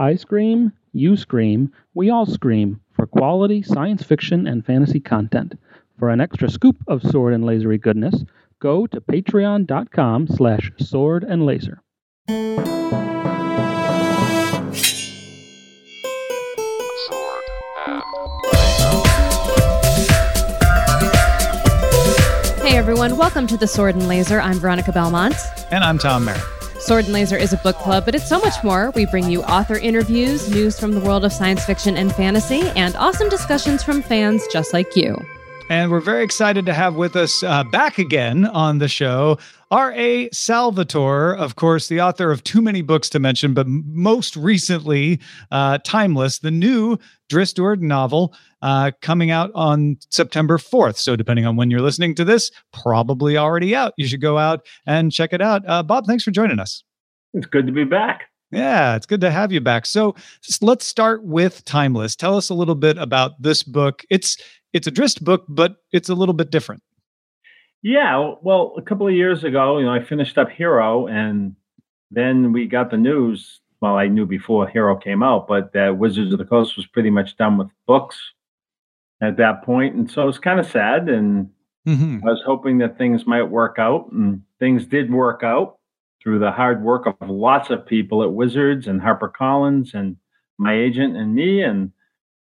I scream, you scream, we all scream for quality science fiction and fantasy content. For an extra scoop of sword and lasery goodness, go to patreon.com slash sword and laser. Hey everyone, welcome to the Sword and Laser. I'm Veronica Belmont. And I'm Tom Merritt. Sword and Laser is a book club, but it's so much more. We bring you author interviews, news from the world of science fiction and fantasy, and awesome discussions from fans just like you. And we're very excited to have with us uh, back again on the show R.A. Salvatore, of course, the author of too many books to mention, but most recently, uh, Timeless, the new Do'Urden novel uh, coming out on September 4th. So, depending on when you're listening to this, probably already out. You should go out and check it out. Uh, Bob, thanks for joining us. It's good to be back. Yeah, it's good to have you back. So let's start with Timeless. Tell us a little bit about this book. It's it's a Drizzt book, but it's a little bit different. Yeah, well, a couple of years ago, you know, I finished up Hero, and then we got the news. Well, I knew before Hero came out, but that Wizards of the Coast was pretty much done with books at that point, and so it was kind of sad. And mm-hmm. I was hoping that things might work out, and things did work out through the hard work of lots of people at Wizards and HarperCollins and my agent and me, and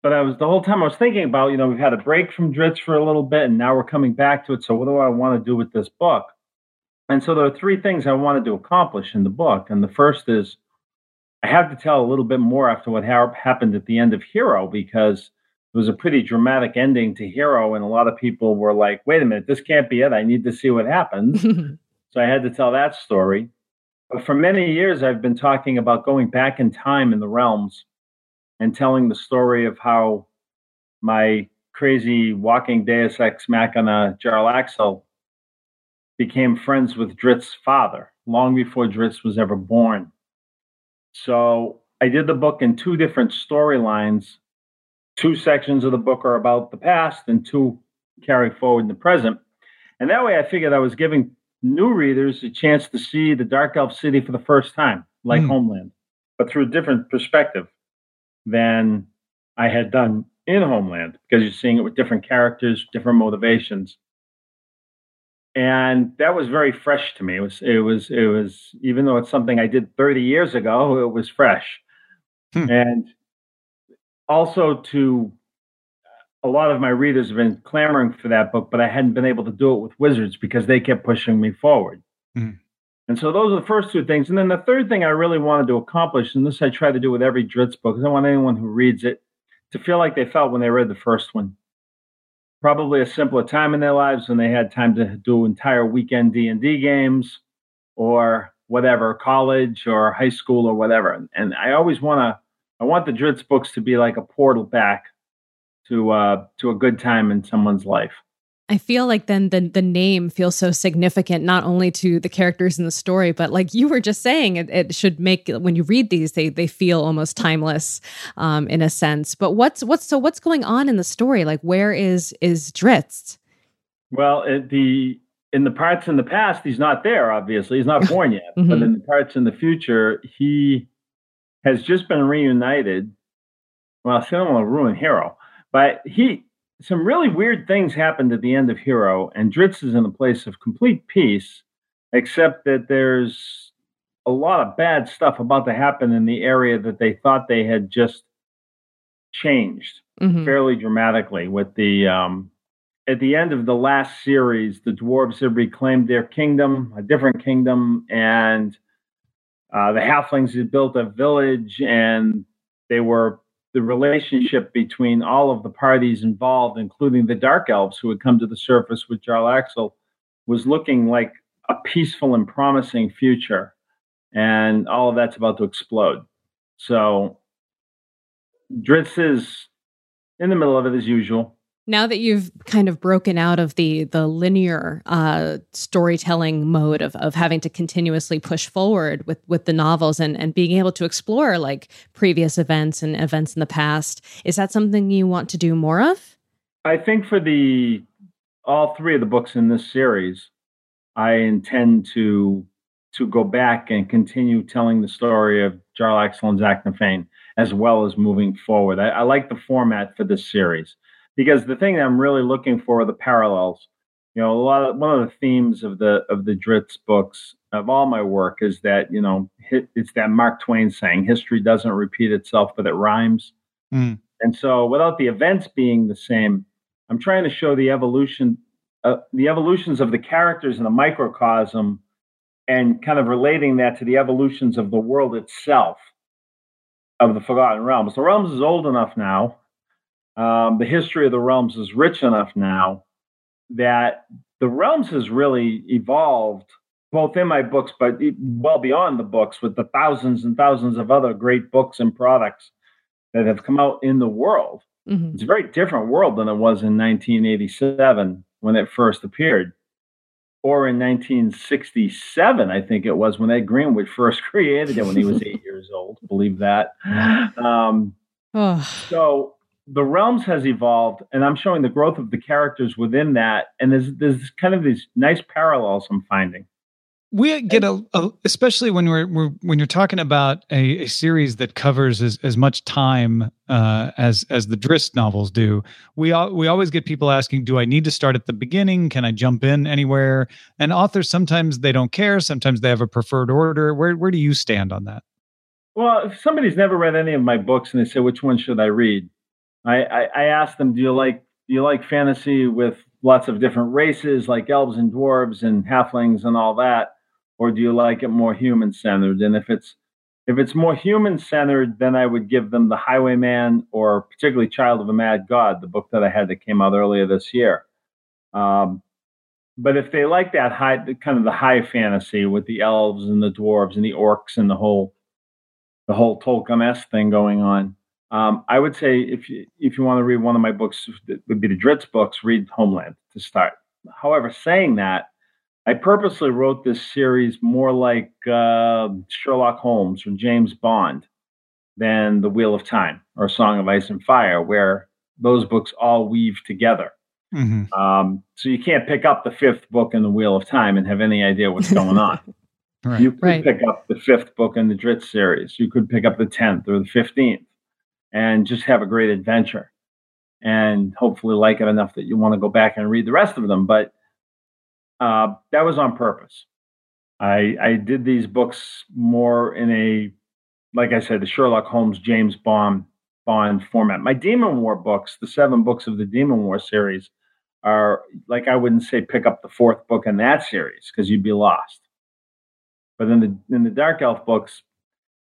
but I was the whole time I was thinking about, you know, we've had a break from Drizzt for a little bit and now we're coming back to it. So what do I want to do with this book? And so there are three things I wanted to accomplish in the book. And the first is I have to tell a little bit more after what ha- happened at the end of Hero because it was a pretty dramatic ending to Hero. And a lot of people were like, wait a minute, this can't be it. I need to see what happens. so I had to tell that story. But for many years, I've been talking about going back in time in the realms and telling the story of how my crazy walking Deus Ex Machina Jarlaxle became friends with Drizzt's father long before Drizzt was ever born. So I did the book in two different storylines. Two sections of the book are about the past, and two carry forward in the present. And that way, I figured I was giving new readers a chance to see the Dark Elf City for the first time, like mm. Homeland, but through a different perspective than I had done in Homeland because you're seeing it with different characters, different motivations. And that was very fresh to me. It was, it was, it was, even though it's something I did 30 years ago, it was fresh. Hmm. And also to a lot of my readers have been clamoring for that book, but I hadn't been able to do it with Wizards because they kept pushing me forward. Hmm. And so those are the first two things. And then the third thing I really wanted to accomplish, and this I try to do with every Drizzt book, is I want anyone who reads it to feel like they felt when they read the first one. Probably a simpler time in their lives when they had time to do entire weekend D and D games, or whatever, college or high school or whatever. And I always want to, I want the Drizzt books to be like a portal back to uh, to a good time in someone's life. I feel like then the the name feels so significant not only to the characters in the story, but like you were just saying, it, it should make when you read these, they they feel almost timeless um, in a sense. But what's what's so what's going on in the story? Like where is is Drizzt? Well, it, the in the parts in the past, he's not there. Obviously, he's not born yet. mm-hmm. But in the parts in the future, he has just been reunited. Well, I don't want to ruin Hero, but he some really weird things happened at the end of Hero, and Drizzt is in a place of complete peace, except that there's a lot of bad stuff about to happen in the area that they thought they had just changed mm-hmm. fairly dramatically with the um, at the end of the last series, the dwarves had reclaimed their kingdom, a different kingdom, and uh, the halflings had built a village, and they were the relationship between all of the parties involved, including the Dark Elves who had come to the surface with Jarlaxle, was looking like a peaceful and promising future. And all of that's about to explode. So Drizzt is in the middle of it as usual now that you've kind of broken out of the the linear uh, storytelling mode of, of having to continuously push forward with with the novels and and being able to explore like previous events and events in the past is that something you want to do more of i think for the all three of the books in this series i intend to to go back and continue telling the story of Jarlaxle and Zaknafein, as well as moving forward. I, I like the format for this series because the thing that I'm really looking for are the parallels. You know, a lot of, one of the themes of the of the Drizzt books of all my work is that you know it's that Mark Twain saying, "History doesn't repeat itself, but it rhymes." Mm. And so, without the events being the same, I'm trying to show the evolution, uh, the evolutions of the characters in a microcosm, and kind of relating that to the evolutions of the world itself, of the Forgotten Realms. The Realms is old enough now. Um, the history of the realms is rich enough now that the realms has really evolved both in my books but well beyond the books with the thousands and thousands of other great books and products that have come out in the world mm-hmm. it's a very different world than it was in 1987 when it first appeared or in 1967 i think it was when ed greenwood first created it when he was eight years old believe that um, oh. so the realms has evolved and i'm showing the growth of the characters within that and there's there's kind of these nice parallels i'm finding we get a, a, especially when we're, we're, when you're talking about a, a series that covers as, as much time uh, as as the Drizzt novels do. We all, we always get people asking, "Do I need to start at the beginning? Can I jump in anywhere?" And authors sometimes they don't care. Sometimes they have a preferred order. Where where do you stand on that? Well, if somebody's never read any of my books and they say, "Which one should I read?" I, I, I ask them, "Do you like do you like fantasy with lots of different races, like elves and dwarves and halflings and all that?" or do you like it more human centered? And if it's if it's more human centered, then I would give them The Highwayman or particularly Child of a Mad God, the book that I had that came out earlier this year. Um, but if they like that high, kind of the high fantasy with the elves and the dwarves and the orcs and the whole, the whole Tolkien s thing going on, um, I would say if you if you want to read one of my books, it would be the Drizzt books. Read Homeland to start. However, saying that, I purposely wrote this series more like uh, Sherlock Holmes or James Bond than The Wheel of Time or Song of Ice and Fire, where those books all weave together. Mm-hmm. Um, so you can't pick up the fifth book in The Wheel of Time and have any idea what's going on. right. You could right. pick up the fifth book in the Drizzt series. You could pick up the 10th or the 15th and just have a great adventure and hopefully like it enough that you want to go back and read the rest of them. But uh, that was on purpose. I, I did these books more in a, like I said, the Sherlock Holmes, James Bond, Bond format. My Demon War books, the seven books of the Demon War series, are like I wouldn't say pick up the fourth book in that series because you'd be lost. But in the in the Dark Elf books,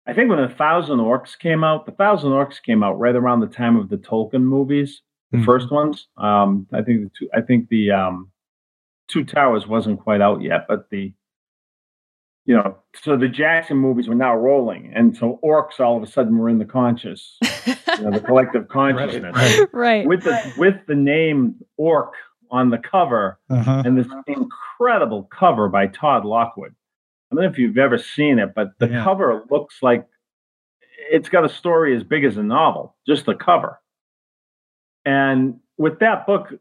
I think when the Thousand Orcs came out, the Thousand Orcs came out right around the time of the Tolkien movies, the mm-hmm. first ones. Um, I think the two, I think the um, Two Towers wasn't quite out yet, but the you know, so the Jackson movies were now rolling, and so orcs all of a sudden were in the conscious, you know, the collective consciousness, right, right. With the with the name Orc on the cover, uh-huh. and this incredible cover by Todd Lockwood. I don't know if you've ever seen it, but the yeah. cover looks like it's got a story as big as a novel, just the cover. And with that book,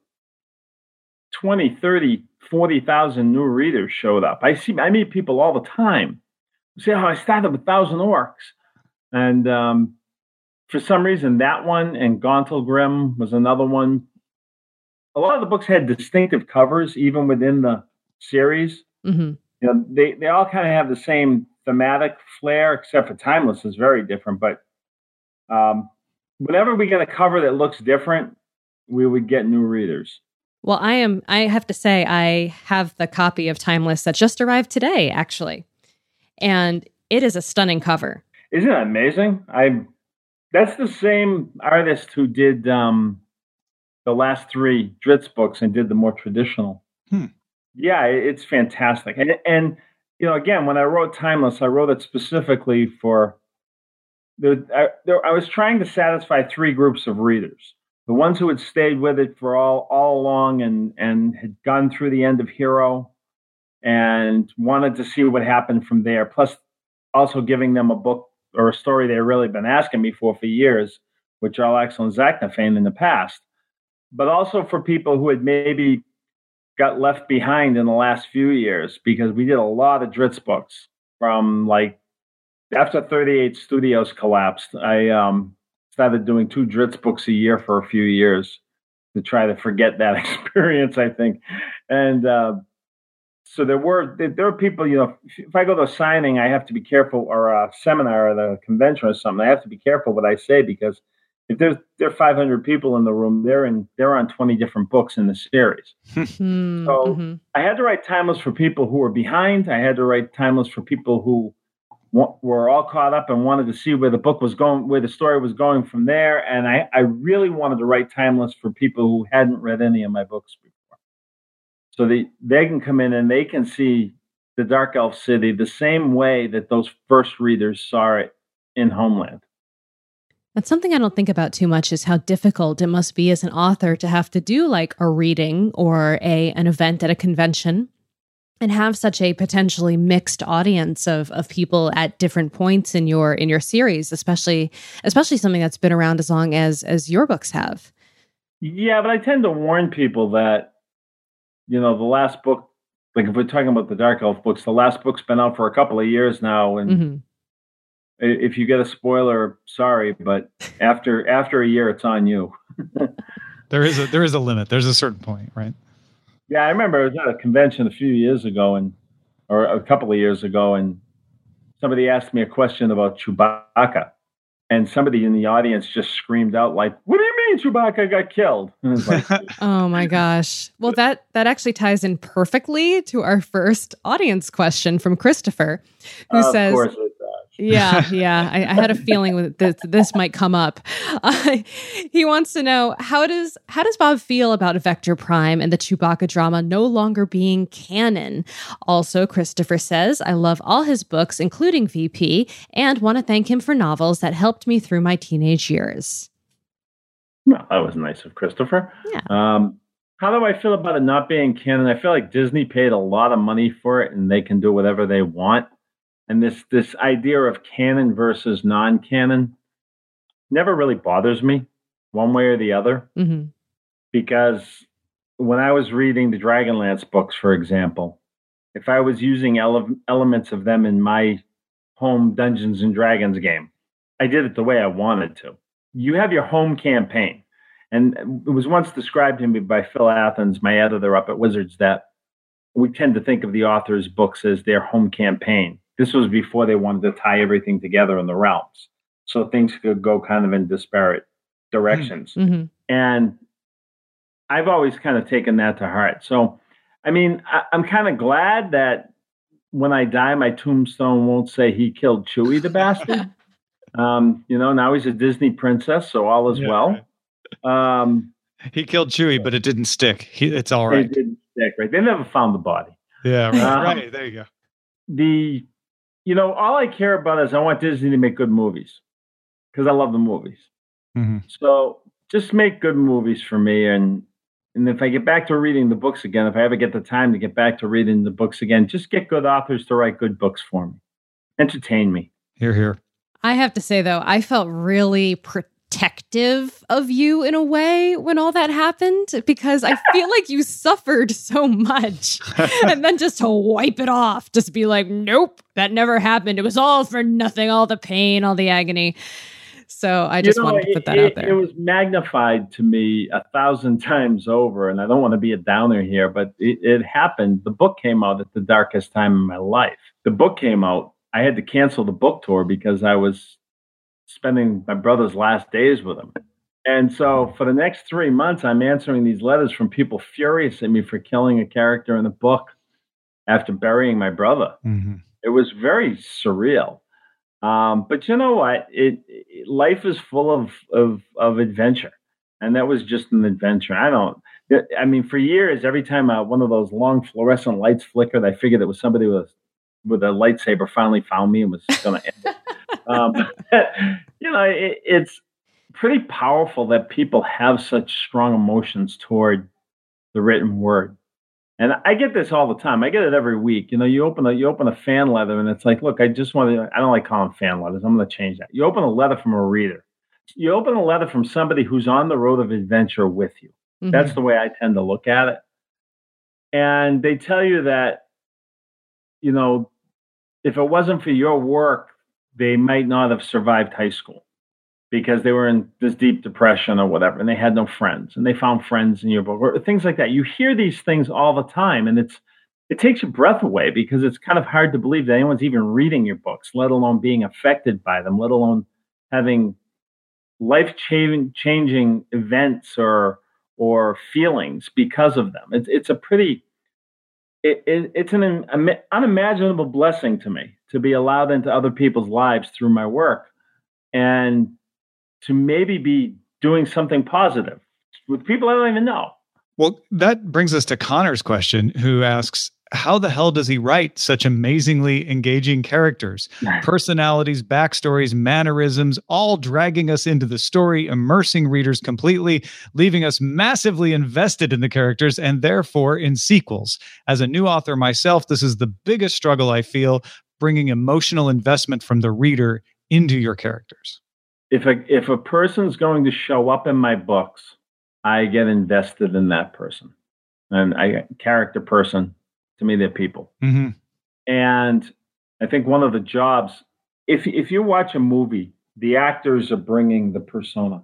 20, 30, 40,000 new readers showed up. I see, I meet people all the time say, "Oh, I started with Thousand Orcs," and um, for some reason, that one and Gauntlgrim was another one. A lot of the books had distinctive covers, even within the series. Mm-hmm. You know, they they all kind of have the same thematic flair, except for Timeless is very different. But um, whenever we get a cover that looks different, we would get new readers. Well, I am I have to say I have the copy of Timeless that just arrived today actually. And it is a stunning cover. Isn't it amazing? I that's the same artist who did um the last three Drizzt books and did the more traditional. Hmm. Yeah, it's fantastic. And and you know, again, when I wrote Timeless, I wrote it specifically for the I, I was trying to satisfy three groups of readers the ones who had stayed with it for all all along and and had gone through the end of Hero and wanted to see what happened from there. Plus, also giving them a book or a story they've really been asking me for for years, which Jarlaxle and Zaknafein in the past. But also for people who had maybe got left behind in the last few years because we did a lot of Drizzt books from like after 38 studios collapsed, I um, started doing two Drizzt books a year for a few years to try to forget that experience, I think. And uh, so there were there were people, you know, if I go to a signing, I have to be careful, or a seminar or the convention or something, I have to be careful what I say because if there's there are 500 people in the room, they're in they're on 20 different books in the series. Hmm, so mhm. I had to write timeless for people who were behind. I had to write timeless for people who wa- were all caught up and wanted to see where the book was going, where the story was going from there. And I, I really wanted to write timeless for people who hadn't read any of my books before. So they, they can come in and they can see the Dark Elf City the same way that those first readers saw it in Homeland. That's something I don't think about too much is how difficult it must be as an author to have to do like a reading or a an event at a convention and have such a potentially mixed audience of of people at different points in your in your series, especially especially something that's been around as long as as your books have. Yeah, but I tend to warn people that, you know, the last book, like if we're talking about the Dark Elf books, the last book's been out for a couple of years now, and hmm i- if you get a spoiler, sorry, but after after a year, it's on you. There is a there is a limit. There's a certain point, right? Yeah, I remember I was at a convention a few years ago, and or a couple of years ago, and somebody asked me a question about Chewbacca, and somebody in the audience just screamed out like, "What do you mean Chewbacca got killed?" Like, Oh my gosh. Well, that that actually ties in perfectly to our first audience question from Christopher, who of says, course it does. Yeah, yeah. I, I had a feeling that this, this might come up. Uh, he wants to know how does how does Bob feel about Vector Prime and the Chewbacca drama no longer being canon? Also, Christopher says, "I love all his books, including VP, and want to thank him for novels that helped me through my teenage years." Well, that was nice of Christopher. Yeah. Um, how do I feel about it not being canon? I feel like Disney paid a lot of money for it, and they can do whatever they want. And this this idea of canon versus non-canon never really bothers me, one way or the other, hmm because when I was reading the Dragonlance books, for example, if I was using ele- elements of them in my home Dungeons and Dragons game, I did it the way I wanted to. You have your home campaign. And it was once described to me by Phil Athans, my editor up at Wizards, that we tend to think of the author's books as their home campaign. This was before they wanted to tie everything together in the realms. So things could go kind of in disparate directions. hmm And I've always kind of taken that to heart. So, I mean, I, I'm kind of glad that when I die, my tombstone won't say he killed Chewie, the bastard. um, you know, now he's a Disney princess, so all is Yeah, well. Um, He killed Chewie, but it didn't stick. He, it's all right. they didn't stick, right? They never found the body. Yeah, right. Um, right. There you go. The, you know, all I care about is I want Disney to make good movies because I love the movies. hmm So just make good movies for me, and and if I get back to reading the books again, if I ever get the time to get back to reading the books again, just get good authors to write good books for me, entertain me. Here, here. I have to say though, I felt really protective of you in a way when all that happened because I feel like you suffered so much. and then just to wipe it off, just be like, nope, that never happened. It was all for nothing, all the pain, all the agony. So I just You know, wanted to put that it, out there. It was magnified to me a thousand times over, and I don't want to be a downer here, but it, it happened. The book came out at the darkest time in my life. The book came out. I had to cancel the book tour because I was spending my brother's last days with him. And so for the next three months, I'm answering these letters from people furious at me for killing a character in the book after burying my brother hmm it was very surreal. Um, but you know what? It, it life is full of, of of adventure, and that was just an adventure. I don't. I mean, for years, every time uh, one of those long fluorescent lights flickered, I figured it was somebody with with a lightsaber finally found me and was going to end it. Um, you know, it, it's pretty powerful that people have such strong emotions toward the written word. And I get this all the time. I get it every week. You know, you open a you open a fan letter, and it's like, look, I just want to. I don't like calling fan letters. I'm going to change that. You open a letter from a reader. You open a letter from somebody who's on the road of adventure with you. Mhm. That's the way I tend to look at it. And they tell you that, you know, if it wasn't for your work, they might not have survived high school because they were in this deep depression or whatever and they had no friends and they found friends in your book or things like that. You hear these things all the time and it's it takes your breath away because it's kind of hard to believe that anyone's even reading your books let alone being affected by them let alone having life changing events or or feelings because of them. It's, it's a pretty it, it, it's an unimaginable blessing to me to be allowed into other people's lives through my work and to maybe be doing something positive with people I don't even know. Well, that brings us to Connor's question, who asks, how the hell does he write such amazingly engaging characters? Personalities, backstories, mannerisms, all dragging us into the story, immersing readers completely, leaving us massively invested in the characters and therefore in sequels. As a new author myself, this is the biggest struggle I feel bringing emotional investment from the reader into your characters. If a if a person's going to show up in my books, I get invested in that person. And I character person to me they're people mm-hmm. and i think one of the jobs if if you watch a movie the actors are bringing the persona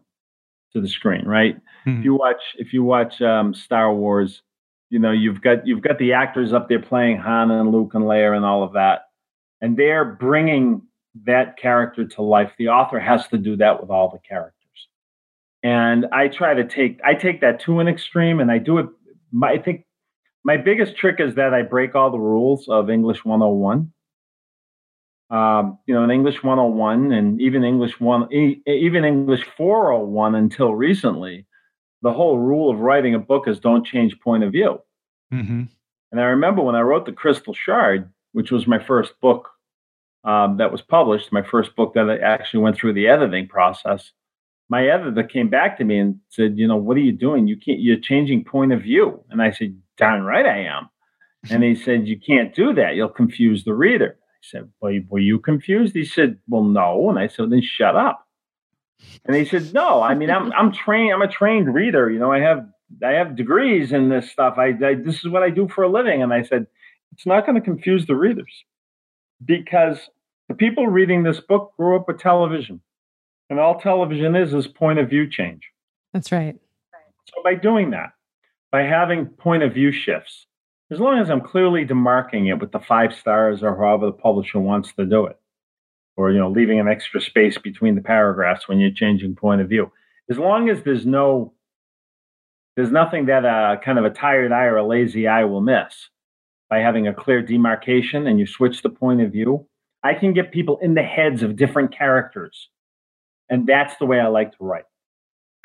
to the screen right mm-hmm. if you watch if you watch um, star wars you know you've got you've got the actors up there playing han and luke and leia and all of that and they're bringing that character to life the author has to do that with all the characters and i try to take i take that to an extreme and i do it i think my biggest trick is that I break all the rules of English 101. Um, you know, in English 101 and even English one, even English 401 until recently, the whole rule of writing a book is don't change point of view. Mm-hmm. And I remember when I wrote The Crystal Shard, which was my first book um, that was published, my first book that I actually went through the editing process. My editor came back to me and said, "You know, what are you doing? You can't. You're changing point of view." And I said, darn right I am. And he said, You can't do that. You'll confuse the reader. I said, well, Were you confused? He said, Well, no. And I said, Then shut up. And he said, No, I mean, I'm I'm trained, I'm a trained reader. You know, I have I have degrees in this stuff. I, I this is what I do for a living. And I said, It's not going to confuse the readers because the people reading this book grew up with television. And all television is is point of view change. That's right. So by doing that, by having point of view shifts, as long as I'm clearly demarking it with the five stars or however the publisher wants to do it, or you know, leaving an extra space between the paragraphs when you're changing point of view. As long as there's no there's nothing that a kind of a tired eye or a lazy eye will miss by having a clear demarcation and you switch the point of view. I can get people in the heads of different characters. And that's the way I like to write.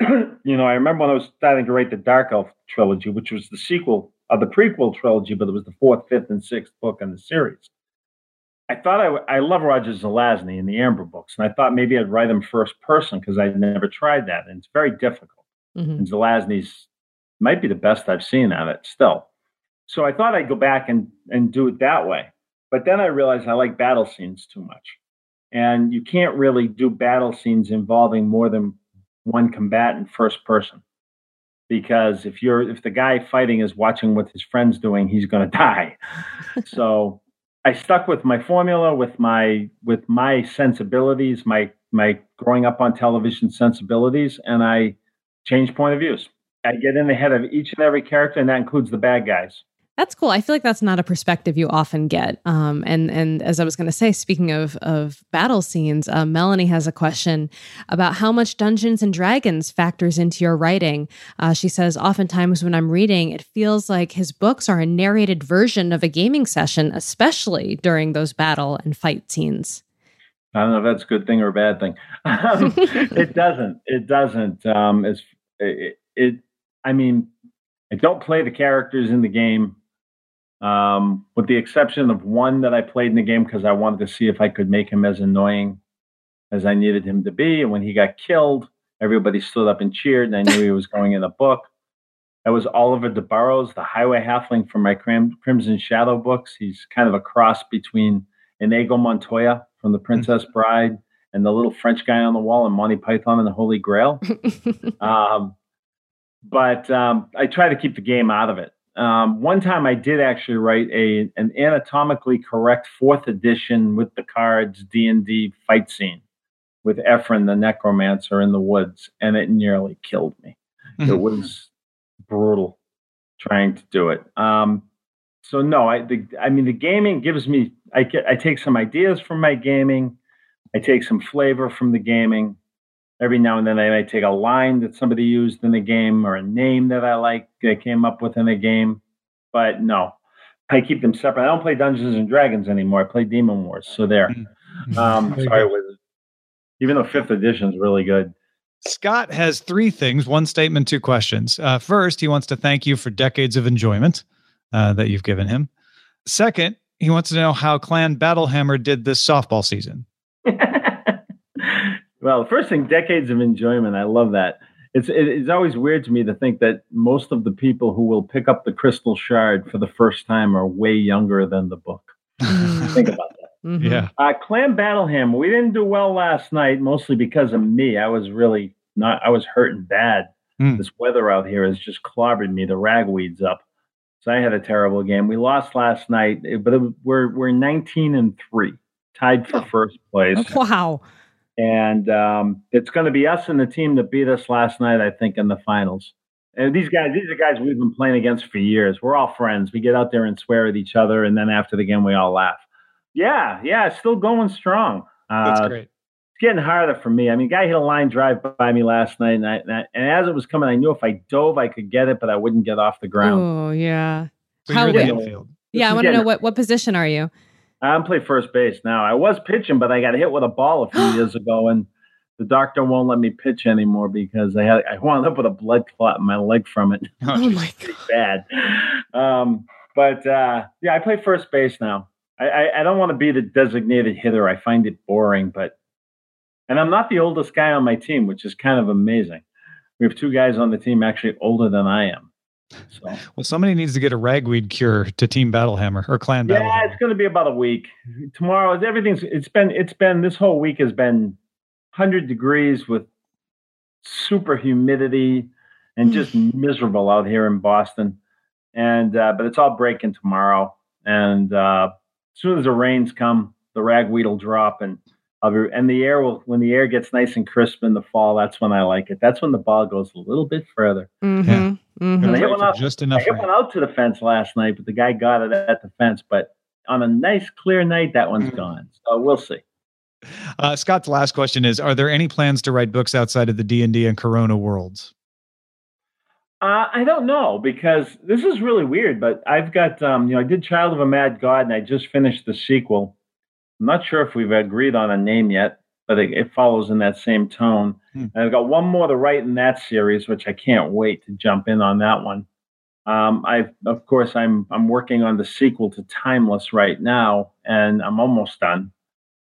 you know, I remember when I was starting to write the Dark Elf trilogy, which was the sequel of the prequel trilogy, but it was the fourth, fifth, and sixth book in the series. I thought I, I love Roger Zelazny in the Amber books, and I thought maybe I'd write them first person because I'd never tried that, and it's very difficult. Mm-hmm. And Zelazny's might be the best I've seen at it still. So I thought I'd go back and and do it that way, but then I realized I like battle scenes too much, and you can't really do battle scenes involving more than one combatant first person. Because if you're if the guy fighting is watching what his friends doing he's going to die. So i stuck with my formula with my with my sensibilities my my growing up on television sensibilities and i change point of views. I get in the head of each and every character and that includes the bad guys that's cool. I feel like that's not a perspective you often get. Um, and and as I was going to say, speaking of of battle scenes, uh, Melanie has a question about how much Dungeons and Dragons factors into your writing. Uh, she says, oftentimes when I'm reading, it feels like his books are a narrated version of a gaming session, especially during those battle and fight scenes. I don't know if that's a good thing or a bad thing. Um, it doesn't. It doesn't. Um, it's, it, it. I mean, I don't play the characters in the game um, with the exception of one that I played in the game because I wanted to see if I could make him as annoying as I needed him to be. And when he got killed, everybody stood up and cheered, and I knew he was going in a book. That was Oliver de Burrows, the highway halfling from my Crim- Crimson Shadow books. He's kind of a cross between Inigo Montoya from The Princess Bride and the little French guy on the wall in Monty Python and the Holy Grail. um, but um, I try to keep the game out of it Um, one time I did actually write a an anatomically correct fourth edition with the cards D and D fight scene with Effron the necromancer in the woods, and it nearly killed me. Mm-hmm. It was brutal trying to do it. Um, so no, I the, I mean the gaming gives me I get I take some ideas from my gaming, I take some flavor from the gaming. Every now and then I might take a line that somebody used in the game or a name that I like that came up with in a game. But no, I keep them separate. I don't play Dungeons and Dragons anymore. I play Demon Wars. So there. Mm-hmm. Um, sorry, even though fifth edition is really good. Scott has three things one statement, two questions. Uh, first, he wants to thank you for decades of enjoyment uh, that you've given him. Second, he wants to know how Clan Battlehammer did this softball season. well, the first thing, decades of enjoyment. I love that. It's it's always weird to me to think that most of the people who will pick up the crystal shard for the first time are way younger than the book. think about that. Mm-hmm. Yeah. Uh, Clan Battlehammer. We didn't do well last night, mostly because of me. I was really not. I was hurting bad. Mm. This weather out here has just clobbered me. The ragweeds up. So I had a terrible game. We lost last night, but it, we're we're 19 and three, tied for first place. Wow! And um, it's going to be us and the team that beat us last night, I think, in the finals. And these guys, these are guys we've been playing against for years. We're all friends. We get out there and swear at each other, and then after the game, we all laugh. Yeah, yeah, it's still going strong. Uh, That's great. It's getting harder for me. I mean, guy hit a line drive by me last night, and, I, and, I, and, as it was coming, I knew if I dove, I could get it, but I wouldn't get off the ground. Oh yeah. So How, you're in the infield. Yeah, I want to know what what position are you? I'm playing first base now. I was pitching, but I got hit with a ball a few years ago, and the doctor won't let me pitch anymore because I had I wound up with a blood clot in my leg from it. Oh my god, bad. Um, but uh, yeah, I play first base now. I, I, I don't want to be the designated hitter. I find it boring, but and I'm not the oldest guy on my team, which is kind of amazing. We have two guys on the team actually older than I am. So. Well, somebody needs to get a ragweed cure to Team Battlehammer or Clan Battle. Yeah, it's going to be about a week. Tomorrow, everything's. It's been. It's been. This whole week has been hundred degrees with super humidity and just miserable out here in Boston. And uh, but it's all breaking tomorrow. And uh, as soon as the rains come, the ragweed will drop and I'll be, and the air will when the air gets nice and crisp in the fall. That's when I like it. That's when the ball goes a little bit further. Mm-hmm. Yeah. Mm-hmm. I hit one out, just enough. I hit one out to the fence last night, but the guy got it at the fence. But on a nice clear night, that one's mm-hmm. gone. So we'll see. Uh, Scott's last question is: Are there any plans to write books outside of the D and D and Corona worlds? Uh, I don't know because this is really weird. But I've got, um, you know, I did Child of a Mad God, and I just finished the sequel. I'm not sure if we've agreed on a name yet, but it, it follows in that same tone. Hmm. And I've got one more to write in that series, which I can't wait to jump in on that one. Um, I, of course, I'm I'm working on the sequel to Timeless right now, and I'm almost done.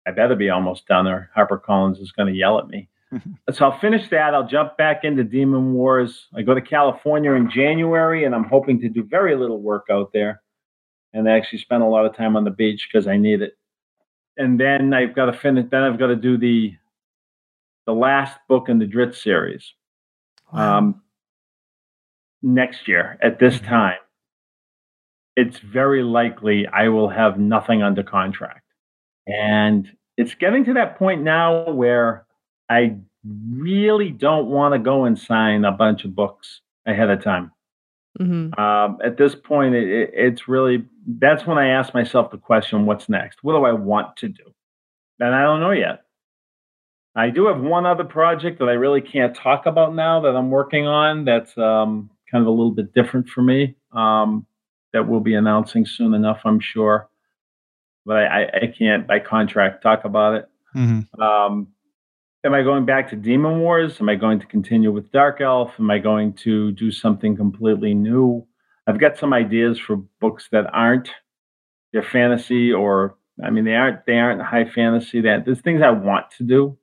I better be almost done, or HarperCollins is going to yell at me. so I'll finish that. I'll jump back into Demon Wars. I go to California in January, and I'm hoping to do very little work out there, and I actually spend a lot of time on the beach because I need it and then I've got to finish. Then I've got to do the the last book in the Drizzt series wow. um, next year at this mm-hmm. time. It's very likely I will have nothing under contract, and it's getting to that point now where I really don't want to go and sign a bunch of books ahead of time. Mm-hmm. Um, at this point, it, it, it's really that's when I ask myself the question, what's next? What do I want to do? And I don't know yet. I do have one other project that I really can't talk about now that I'm working on that's um, kind of a little bit different for me um, that we'll be announcing soon enough, I'm sure. But I, I, I can't, by contract, talk about it. Mm-hmm. Am I going back to Demon Wars? Am I going to continue with Dark Elf? Am I going to do something completely new? I've got some ideas for books that aren't they're fantasy or I mean they aren't they aren't high fantasy. That there's things I want to do,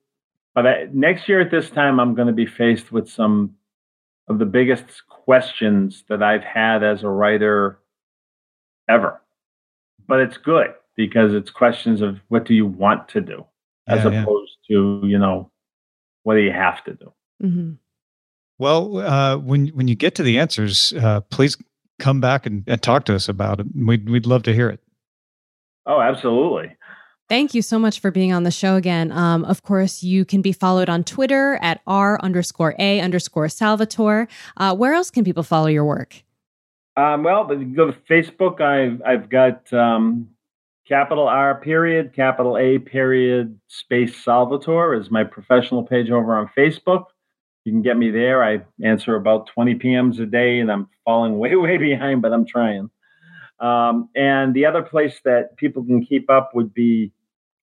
but I, next year at this time I'm going to be faced with some of the biggest questions that I've had as a writer ever. But it's good because it's questions of what do you want to do as yeah, opposed yeah. to you know what do you have to do. Mm-hmm. Well, uh, when when you get to the answers, uh, please come back and, and talk to us about it. We'd we'd love to hear it. Oh, absolutely. Thank you so much for being on the show again. Um, of course, you can be followed on Twitter at r underscore a underscore Salvatore. Uh, where else can people follow your work? Um, well, go to Facebook. I've I've got um, capital R period, capital A period, space Salvatore is my professional page over on Facebook. You can get me there. I answer about 20 PMs a day, and I'm falling way way behind, but I'm trying. Um, and the other place that people can keep up would be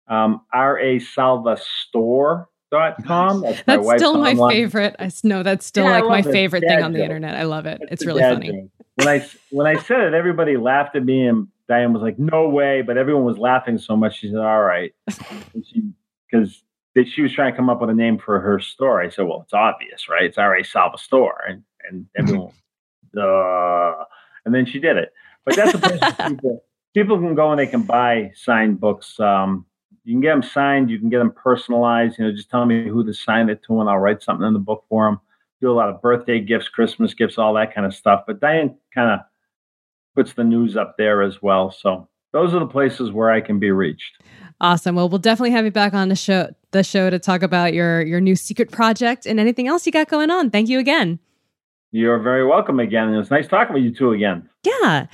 um, rasalvastore.com. That's, that's my still my online. favorite. I know that's still yeah, like my favorite thing on the internet. I love it. It's, it's really funny. Joke. When I when I said it, everybody laughed at me, and Diane was like, "No way!" But everyone was laughing so much. She said, "All right," because she was trying to come up with a name for her store. I said, "Well, it's obvious, right? It's R.A. Salvastore." and and everyone, uh, and then she did it. But that's a place people people can go and they can buy signed books. Um, you can get them signed. You can get them personalized. You know, just tell me who to sign it to, and I'll write something in the book for them. Do a lot of birthday gifts, Christmas gifts, all that kind of stuff. But Diane kind of puts the news up there as well. So those are the places where I can be reached. Awesome. Well, we'll definitely have you back on the show the show to talk about your your new secret project and anything else you got going on. Thank you again. You're very welcome again. It was nice talking with you two again. Yeah.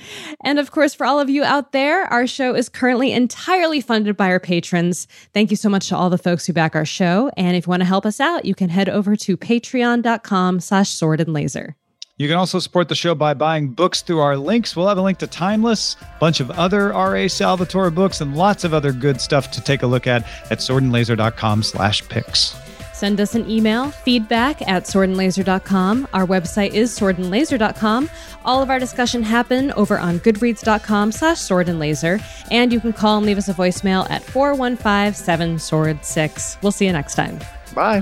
And of course, for all of you out there, our show is currently entirely funded by our patrons. Thank you so much to all the folks who back our show. And if you want to help us out, you can head over to patreon.com slash sword and laser. You can also support the show by buying books through our links. We'll have a link to Timeless, a bunch of other R.A. Salvatore books, and lots of other good stuff to take a look at at swordandlaser.com slash picks. Send us an email, feedback at swordandlaser.com. Our website is swordandlaser.com. All of our discussion happen over on goodreads.com slash swordandlaser. And you can call and leave us a voicemail at 415 7 Sword 6. We'll see you next time. Bye.